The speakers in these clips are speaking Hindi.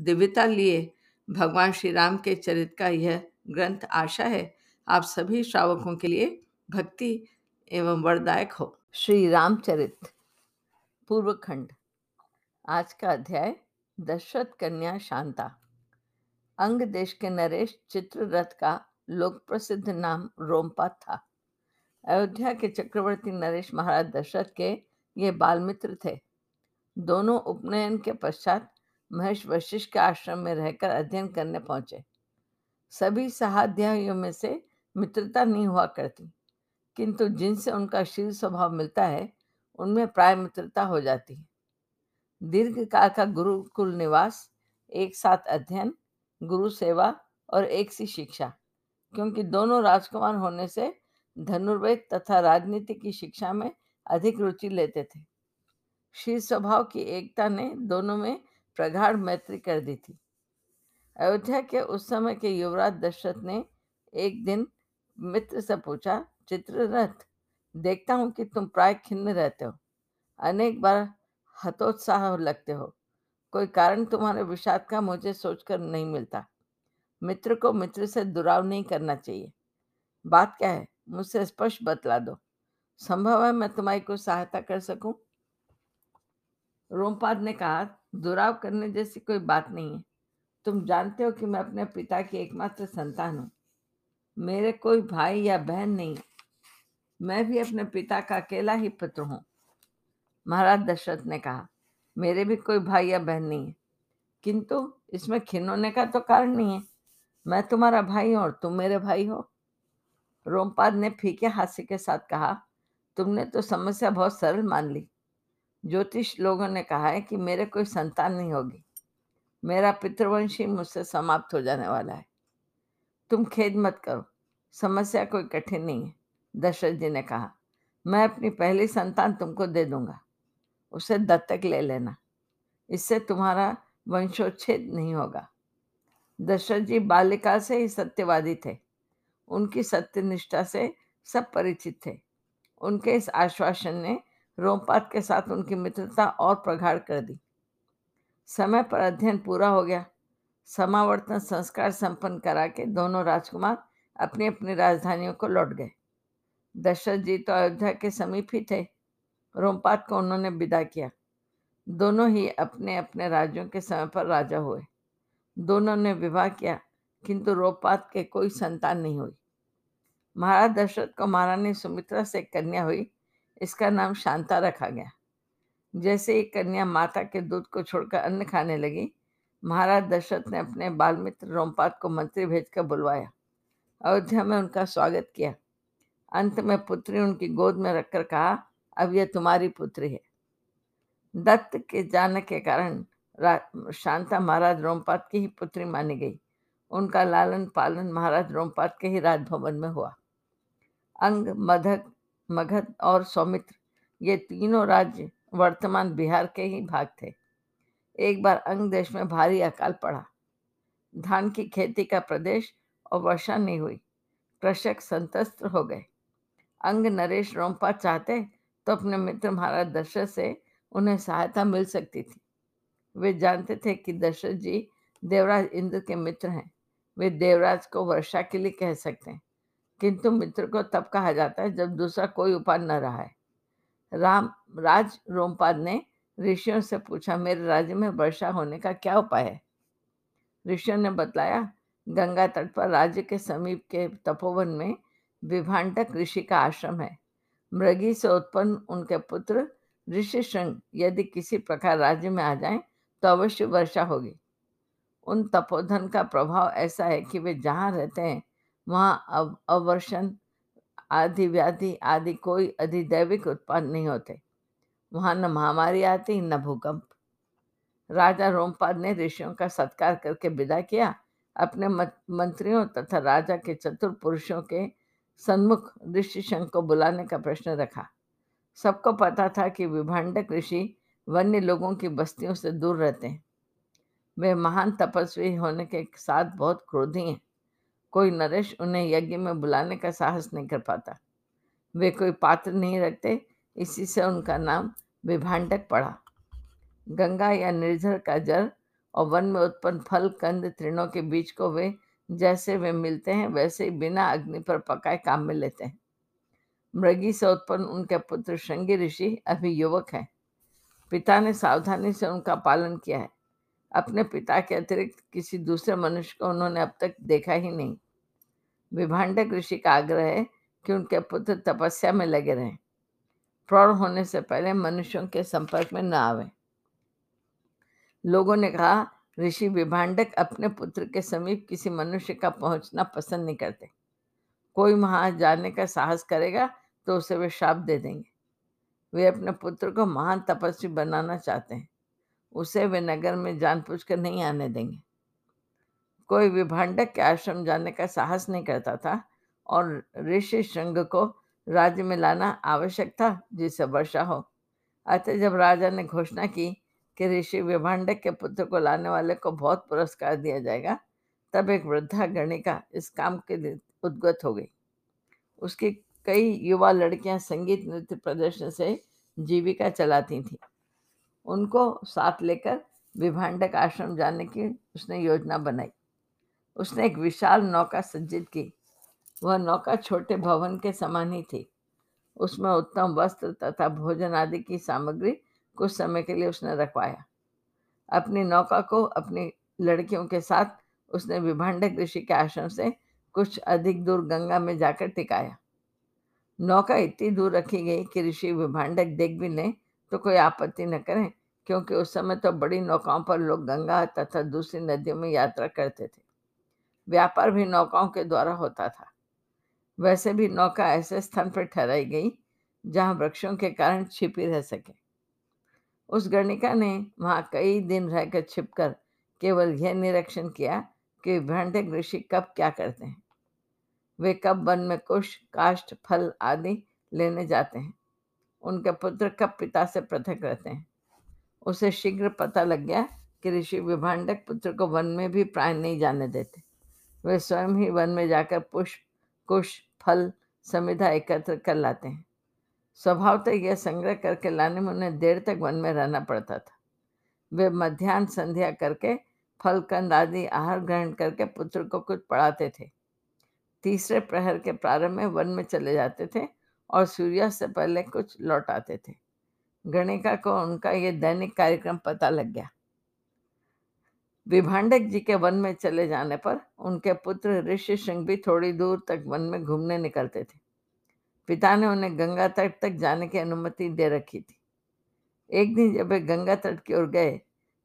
दिव्यता लिए भगवान श्री राम के चरित का यह ग्रंथ आशा है। आप सभी श्रावकों के लिए भक्ति एवं वरदायक हो। श्री रामचरित पूर्व खंड आज का अध्याय, दशरथ कन्या शांता। अंग देश के नरेश चित्ररथ का लोक प्रसिद्ध नाम रोमपा था। अयोध्या के चक्रवर्ती नरेश महाराज दशरथ के ये बाल मित्र थे। दोनों उपनयन के पश्चात महेश वशिष्ठ के आश्रम में रहकर अध्ययन करने पहुँचे। सभी सहाध्यायों में से मित्रता नहीं हुआ करती, किंतु जिनसे उनका शील स्वभाव मिलता है, उनमें प्राय मित्रता हो जाती है। दीर्घ काल का गुरुकुल निवास, एक साथ अध्ययन, गुरु सेवा और एक सी शिक्षा, क्योंकि दोनों राजकुमार होने से धनुर्वेद तथा राजनीति की शिक्षा में अधिक रुचि लेते थे। शील स्वभाव की एकता ने दोनों में प्रगाढ़ मैत्री कर दी थी। अयोध्या के उस समय के युवराज दशरथ ने एक दिन मित्र से पूछा, चित्ररथ, देखता हूँ कि तुम प्राय खिन्न रहते हो। अनेक बार हतोत्साह लगते हो। कोई कारण तुम्हारे विषाद का मुझे सोचकर नहीं मिलता। मित्र को मित्र से दुराव नहीं करना चाहिए। बात क्या है? मुझसे स्पष्ट बतला दो। संभव है मैं तुम्हारी कुछ सहायता कर सकूँ? रोमपाद ने कहा दुराव करने जैसी कोई बात नहीं है। तुम जानते हो कि मैं अपने पिता की एकमात्र संतान हूँ। मेरे कोई भाई या बहन नहीं मैं भी अपने पिता का अकेला ही पुत्र हूँ। महाराज दशरथ ने कहा, मेरे भी कोई भाई या बहन नहीं है। किंतु इसमें खिन होने का तो कारण नहीं है। मैं तुम्हारा भाई हूँ और तुम मेरे भाई हो। रोमपाद ने फीके हास्य के साथ कहा, तुमने तो समस्या बहुत सरल मान ली। ज्योतिष लोगों ने कहा है कि मेरे कोई संतान नहीं होगी। मेरा पितृवंशी मुझसे समाप्त हो जाने वाला है। तुम खेद मत करो, समस्या कोई कठिन नहीं है, दशरथ जी ने कहा। मैं अपनी पहली संतान तुमको दे दूँगा, उसे दत्तक ले लेना। इससे तुम्हारा वंशोच्छेद नहीं होगा। दशरथ जी बालिका से ही सत्यवादी थे। उनकी सत्यनिष्ठा से सब परिचित थे। उनके इस आश्वासन ने रोमपात के साथ उनकी मित्रता और प्रगाढ़ कर दी। समय पर अध्ययन पूरा हो गया। समावर्तन संस्कार संपन्न करा के दोनों राजकुमार अपनी अपनी राजधानियों को लौट गए। दशरथ जी तो अयोध्या के समीप ही थे। रोमपात को उन्होंने विदा किया। दोनों ही अपने अपने राज्यों के समय पर राजा हुए। दोनों ने विवाह किया, किंतु रोमपात के कोई संतान नहीं हुई। महाराज दशरथ को महारानी सुमित्रा से कन्या हुई इसका नाम शांता रखा गया। जैसे ही कन्या माता के दूध को छोड़कर अन्न खाने लगी, महाराज दशरथ ने अपने बाल मित्र रोमपात को मंत्री भेजकर बुलवाया। अयोध्या में उनका स्वागत किया। अंत में पुत्री उनकी गोद में रखकर कहा, अब यह तुम्हारी पुत्री है। दत्त के जाने के कारण शांता महाराज रोमपात की ही पुत्री मानी गई। उनका लालन पालन महाराज रोमपात के ही राजभवन में हुआ। अंग, मधक मगध और सौमित्र, ये तीनों राज्य वर्तमान बिहार के ही भाग थे। एक बार अंग देश में भारी अकाल पड़ा। धान की खेती का प्रदेश और वर्षा नहीं हुई। कृषक संतस्त्र हो गए। अंग नरेश रोमपा चाहते तो अपने मित्र महाराज दशरथ से उन्हें सहायता मिल सकती थी। वे जानते थे कि दशरथ जी देवराज इंद्र के मित्र हैं। वे देवराज को वर्षा के लिए कह सकते हैं। किंतु मित्र को तब कहा जाता है जब दूसरा कोई उपाय न रहा है। राम, राज रोमपाद ने ऋषियों से पूछा, मेरे राज्य में वर्षा होने का क्या उपाय है? ऋषियों ने बतलाया, गंगा तट पर राज्य के समीप के तपोवन में विभाटक ऋषि का आश्रम है। मृगी से उत्पन्न उनके पुत्र ऋषि श्रृंग यदि किसी प्रकार राज्य में आ जाएँ तो अवश्य वर्षा होगी। उन तपोधन का प्रभाव ऐसा है कि वे जहाँ रहते हैं वहाँ अव, अवर्षण आदि व्याधि आदि कोई अधिदैविक उत्पाद नहीं होते। वहाँ न महामारी आती, न भूकंप। राजा रोमपाद ने ऋषियों का सत्कार करके विदा किया। अपने मंत्रियों तथा राजा के चतुर पुरुषों के सन्मुख ऋषि शंख को बुलाने का प्रश्न रखा। सबको पता था कि विभाडक ऋषि वन्य लोगों की बस्तियों से दूर रहते हैं। वे महान तपस्वी होने के साथ बहुत क्रोधी हैं। कोई नरेश उन्हें यज्ञ में बुलाने का साहस नहीं कर पाता। वे कोई पात्र नहीं रखते, इसी से उनका नाम विभांडक पड़ा। गंगा या निर्झर का जल और वन में उत्पन्न फल, कंद, तृणों के बीच को वे जैसे वे मिलते हैं, वैसे ही बिना अग्नि पर पकाए काम में लेते हैं। मृगी से उत्पन्न उनके पुत्र श्रृंगी ऋषि अभी युवक हैं। पिता ने सावधानी से उनका पालन किया है। अपने पिता के अतिरिक्त किसी दूसरे मनुष्य को उन्होंने अब तक देखा ही नहीं। विभाडक ऋषि का आग्रह है कि उनके पुत्र तपस्या में लगे रहें। प्रौढ़ होने से पहले मनुष्यों के संपर्क में न आवे। लोगों ने कहा, ऋषि विभाडक अपने पुत्र के समीप किसी मनुष्य का पहुँचना पसंद नहीं करते। कोई वहाँ जाने का साहस करेगा तो उसे वे शाप दे देंगे। वे अपने पुत्र को महान तपस्वी बनाना चाहते हैं। उसे वे नगर में जान कर नहीं आने देंगे। कोई विभाडक के आश्रम जाने का साहस नहीं करता था और ऋषि श्रृंग को राज्य में लाना आवश्यक था जिससे वर्षा हो। अतः जब राजा ने घोषणा की कि ऋषि विभाडक के पुत्र को लाने वाले को बहुत पुरस्कार दिया जाएगा, तब एक वृद्धा गणिका इस काम के लिए उद्गत हो गई। उसकी कई युवा लड़कियाँ संगीत नृत्य प्रदर्शन से जीविका चलाती थीं। उनको साथ लेकर विभाडक आश्रम जाने की उसने योजना बनाई। उसने एक विशाल नौका सज्जित की। वह नौका छोटे भवन के समान ही थी। उसमें उत्तम वस्त्र तथा भोजन आदि की सामग्री कुछ समय के लिए उसने रखवाया। अपनी नौका को अपनी लड़कियों के साथ उसने विभाडक ऋषि के आश्रम से कुछ अधिक दूर गंगा में जाकर टिकाया। नौका इतनी दूर रखी गई कि ऋषि विभाडक देख भी लें तो कोई आपत्ति न करें, क्योंकि उस समय तो बड़ी नौकाओं पर लोग गंगा तथा दूसरी नदियों में यात्रा करते थे। व्यापार भी नौकाओं के द्वारा होता था। वैसे भी नौका ऐसे स्थान पर ठहराई गई, जहाँ वृक्षों के कारण छिपी रह सके। उस गणिका ने वहाँ कई दिन रहकर छिपकर केवल यह निरीक्षण किया कि भ्रांतिक ऋषि कब क्या करते हैं। वे कब वन में कुश, काष्ठ, फल आदि लेने जाते हैं। उनके पुत्र कब पिता से पृथक रहते हैं। उसे शीघ्र पता लग गया कि ऋषि विभाडक पुत्र को वन में भी प्राय नहीं जाने देते। वे स्वयं ही वन में जाकर पुष्प, कुश, फल समिधा एकत्र कर लाते हैं। स्वभावतः यह संग्रह करके लाने में उन्हें देर तक वन में रहना पड़ता था। वे मध्यान्ह संध्या करके फल, कंद आदि आहार ग्रहण करके पुत्र को कुछ पढ़ाते थे। तीसरे प्रहर के प्रारंभ में वन में चले जाते थे और सूर्यास्त से पहले कुछ लौट आते थे। गणिका को उनका यह दैनिक कार्यक्रम पता लग गया। विभाडक जी के वन में चले जाने पर उनके पुत्र ऋषि सिंह भी थोड़ी दूर तक वन में घूमने निकलते थे। पिता ने उन्हें गंगा तट तक जाने की अनुमति दे रखी थी। एक दिन जब वे गंगा तट की ओर गए,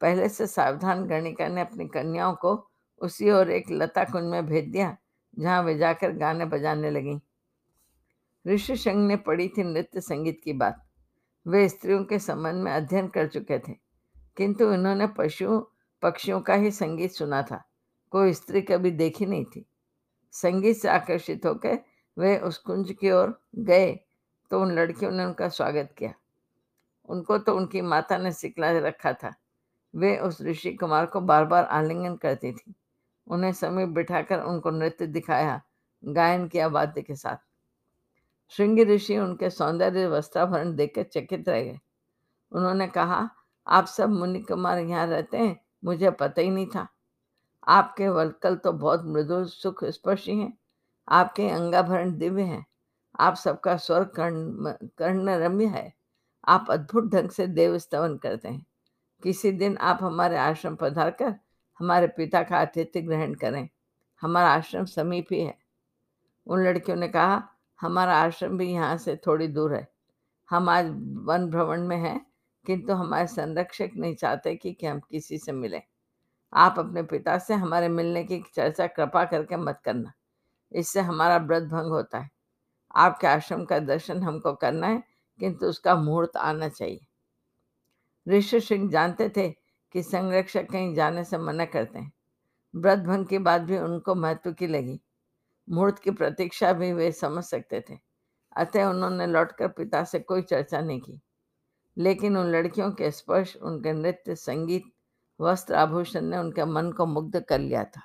पहले से सावधान गणिका ने अपनी कन्याओं को उसी ओर एक लता कुंज में भेज दिया, जहाँ वे जाकर गाने बजाने लगी। ऋषि सिंह ने पढ़ी थी नृत्य संगीत की बात। वे स्त्रियों के संबंध में अध्ययन कर चुके थे, किंतु उन्होंने पशुओं पक्षियों का ही संगीत सुना था। कोई स्त्री कभी देखी नहीं थी। संगीत से आकर्षित होकर वे उस कुंज की ओर गए तो उन लड़कियों ने उनका स्वागत किया। उनको तो उनकी माता ने सिखला रखा था। वे उस ऋषि कुमार को बार बार आलिंगन करती थी। उन्हें समीप बिठाकर उनको नृत्य दिखाया, गायन किया वाद्य के साथ। श्रृंगी ऋषि उनके सौंदर्य वस्त्राभरण देखकर चकित रह गए। उन्होंने कहा, आप सब मुनि कुमार यहाँ रहते हैं मुझे पता ही नहीं था। आपके वलकल तो बहुत मृदु, सुख स्पर्शी हैं। आपके अंगाभरण दिव्य हैं। आप सबका स्वर कर्ण कर्ण रम्य है। आप अद्भुत ढंग से देव स्तवन करते हैं। किसी दिन आप हमारे आश्रम पधार कर हमारे पिता का आतिथ्य ग्रहण करें। हमारा आश्रम समीप ही है। उन लड़कियों ने कहा, हमारा आश्रम भी यहाँ से थोड़ी दूर है। हम आज वन भ्रमण में हैं। किंतु हमारे संरक्षक नहीं चाहते कि, कि हम किसी से मिलें। आप अपने पिता से हमारे मिलने की चर्चा कृपा करके मत करना। इससे हमारा व्रत भंग होता है। आपके आश्रम का दर्शन हमको करना है किंतु उसका मुहूर्त आना चाहिए। ऋषि सिंह जानते थे कि संरक्षक कहीं जाने से मना करते हैं। व्रत भंग की बात भी उनको महत्व की लगी। मुहूर्त की प्रतीक्षा भी वे समझ सकते थे। अतः उन्होंने लौटकर पिता से कोई चर्चा नहीं की। लेकिन उन लड़कियों के स्पर्श, उनके नृत्य, संगीत वस्त्र आभूषण ने उनके मन को मुग्ध कर लिया था।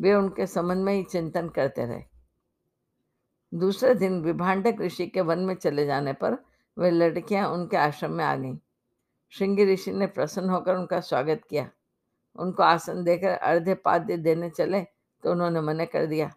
वे उनके संबंध में ही चिंतन करते रहे। दूसरे दिन विभाडक ऋषि के वन में चले जाने पर वे लड़कियाँ उनके आश्रम में आ गईं। श्रृंगी ऋषि ने प्रसन्न होकर उनका स्वागत किया। उनको आसन देकर अर्धे पाद्य देने चले तो उन्होंने मना कर दिया।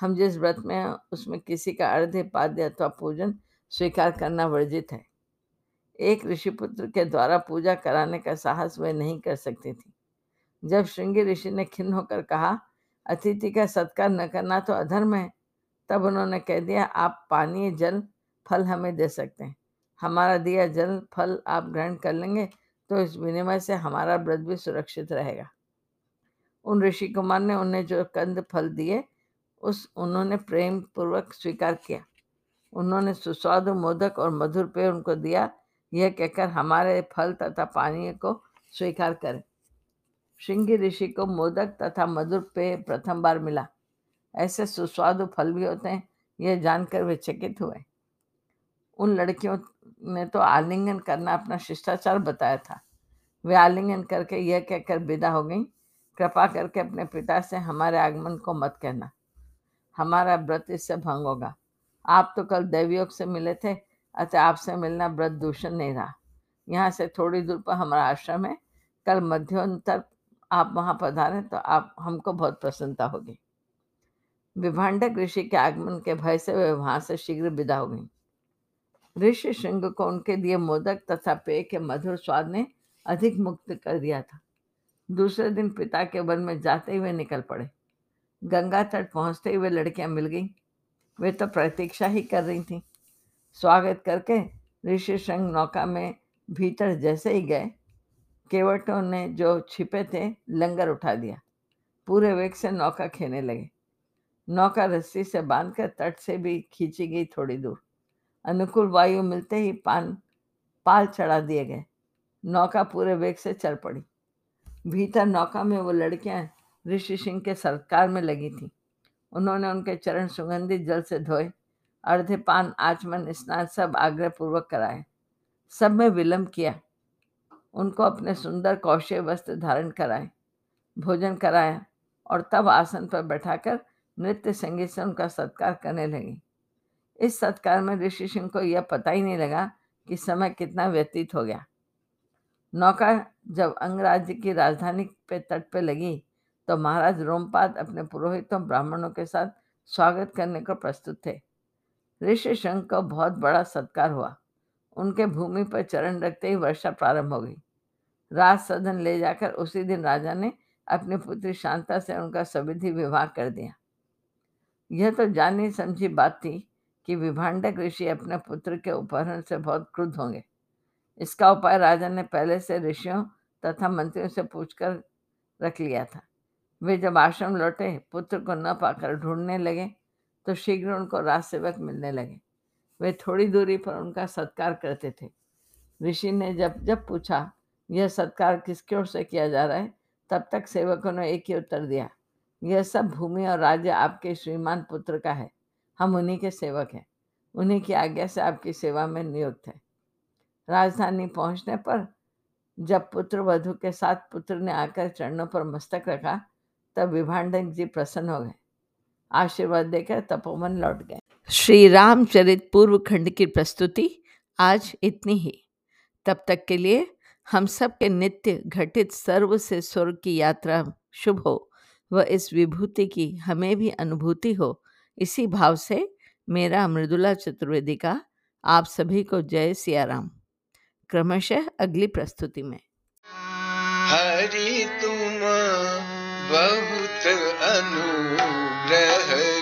हम जिस व्रत में हैं, उसमें किसी का अर्धे पाद्य अथवा पूजन स्वीकार करना वर्जित है। एक ऋषिपुत्र के द्वारा पूजा कराने का साहस वह नहीं कर सकती थी। जब श्रृंगी ऋषि ने खिन्न होकर कहा, अतिथि का सत्कार न करना तो अधर्म है। तब उन्होंने कह दिया, आप पानी जल, फल हमें दे सकते हैं। हमारा दिया जल, फल आप ग्रहण कर लेंगे तो इस विनिमय से हमारा व्रत भी सुरक्षित रहेगा। उन ऋषि कुमार ने उन्हें जो कंद फल दिए, उस उन्होंने प्रेम पूर्वक स्वीकार किया। उन्होंने सुस्वादु, मोदक और मधुर पेय उनको दिया यह कहकर हमारे फल तथा पानी को स्वीकार करें। श्रृंगी ऋषि को मोदक तथा मधुर पेय प्रथम बार मिला। ऐसे सुस्वादु फल भी होते हैं, यह जानकर वे चकित हुए। उन लड़कियों ने तो आलिंगन करना अपना शिष्टाचार बताया था। वे आलिंगन करके यह कहकर विदा हो गई, कृपा करके अपने पिता से हमारे आगमन को मत कहना। हमारा व्रत इससे भंग होगा। आप तो कल देवयोग से मिले थे अतः आपसे मिलना व्रत दूषण नहीं रहा। यहाँ से थोड़ी दूर पर हमारा आश्रम है। कल मध्योन्तर आप वहाँ पधारें तो आप, हमको बहुत प्रसन्नता होगी। विभाडक ऋषि के आगमन के भय से वे वहाँ से शीघ्र विदा हो गई। ऋषि श्रृंग को उनके दिए मोदक तथा पेय के मधुर स्वाद ने अधिक मुक्त कर दिया था। दूसरे दिन पिता के वन में जाते ही हुए निकल पड़े। गंगा तट पहुँचते हुए लड़कियाँ मिल गईं। वे तो प्रतीक्षा ही कर रही थीं। स्वागत करके ऋषि श्रृंग नौका में भीतर जैसे ही गए, केवटों ने जो छिपे थे लंगर उठा दिया। पूरे वेग से नौका खेने लगे। नौका रस्सी से बांधकर तट से भी खींची गई थोड़ी दूर। अनुकूल वायु मिलते ही पान, पाल चढ़ा दिए गए। नौका पूरे वेग से चल पड़ी। भीतर नौका में वो लड़कियाँ ऋषि सिंह के सरकार में लगी थीं। उन्होंने उनके चरण सुगंधित जल से धोए अर्धे पान, आचमन, स्नान सब आग्रह पूर्वक कराए। सब में विलंब किया। उनको अपने सुंदर कौशे वस्त्र धारण कराए, भोजन कराया और तब आसन पर बैठाकर नृत्य संगीत से उनका सत्कार करने लगी। इस सत्कार में ऋषि सिंह को यह पता ही नहीं लगा कि समय कितना व्यतीत हो गया। नौका जब अंगराज्य की राजधानी पे तट पे लगी तो महाराज रोमपाद अपने पुरोहितों, ब्राह्मणों के साथ स्वागत करने को प्रस्तुत थे। ऋषि शंख को बहुत बड़ा सत्कार हुआ। उनके भूमि पर चरण रखते ही वर्षा प्रारंभ हो गई। राज सदन ले जाकर उसी दिन राजा ने अपनी पुत्री शांता से उनका सविधि विवाह कर दिया। यह तो जानी समझी बात थी कि विभाडक ऋषि अपने पुत्र के उपहरण से बहुत क्रुद्ध होंगे। इसका उपाय राजा ने पहले से ऋषियों तथा मंत्रियों से पूछकर रख लिया था। वे जब आश्रम लौटे, पुत्र को न पाकर ढूँढने लगे तो शीघ्र उनको राज सेवक मिलने लगे। वे थोड़ी दूरी पर उनका सत्कार करते थे। ऋषि ने जब जब पूछा, यह सत्कार किसकी ओर से किया जा रहा है? तब तक सेवकों ने एक ही उत्तर दिया, यह सब भूमि और राज्य आपके श्रीमान पुत्र का है। हम उन्हीं के सेवक हैं। उन्हीं की आज्ञा से आपकी सेवा में नियुक्त है। राजधानी पहुँचने पर, जब पुत्र वधु के साथ पुत्र ने आकर चरणों पर मस्तक रखा, तब विभाडक जी प्रसन्न हो गए। आशीर्वाद देकर तपोवन लौट गए। श्री रामचरित पूर्व खंड की प्रस्तुति आज इतनी ही। तब तक के लिए हम सब के नित्य घटित सर्व से स्वर्ग की यात्रा शुभ हो व इस विभूति की हमें भी अनुभूति हो। इसी भाव से मेरा मृदुला चतुर्वेदी का आप सभी को जय सियाराम। क्रमशः अगली प्रस्तुति में। हरि तुम बहुत अनुग्रह कीनो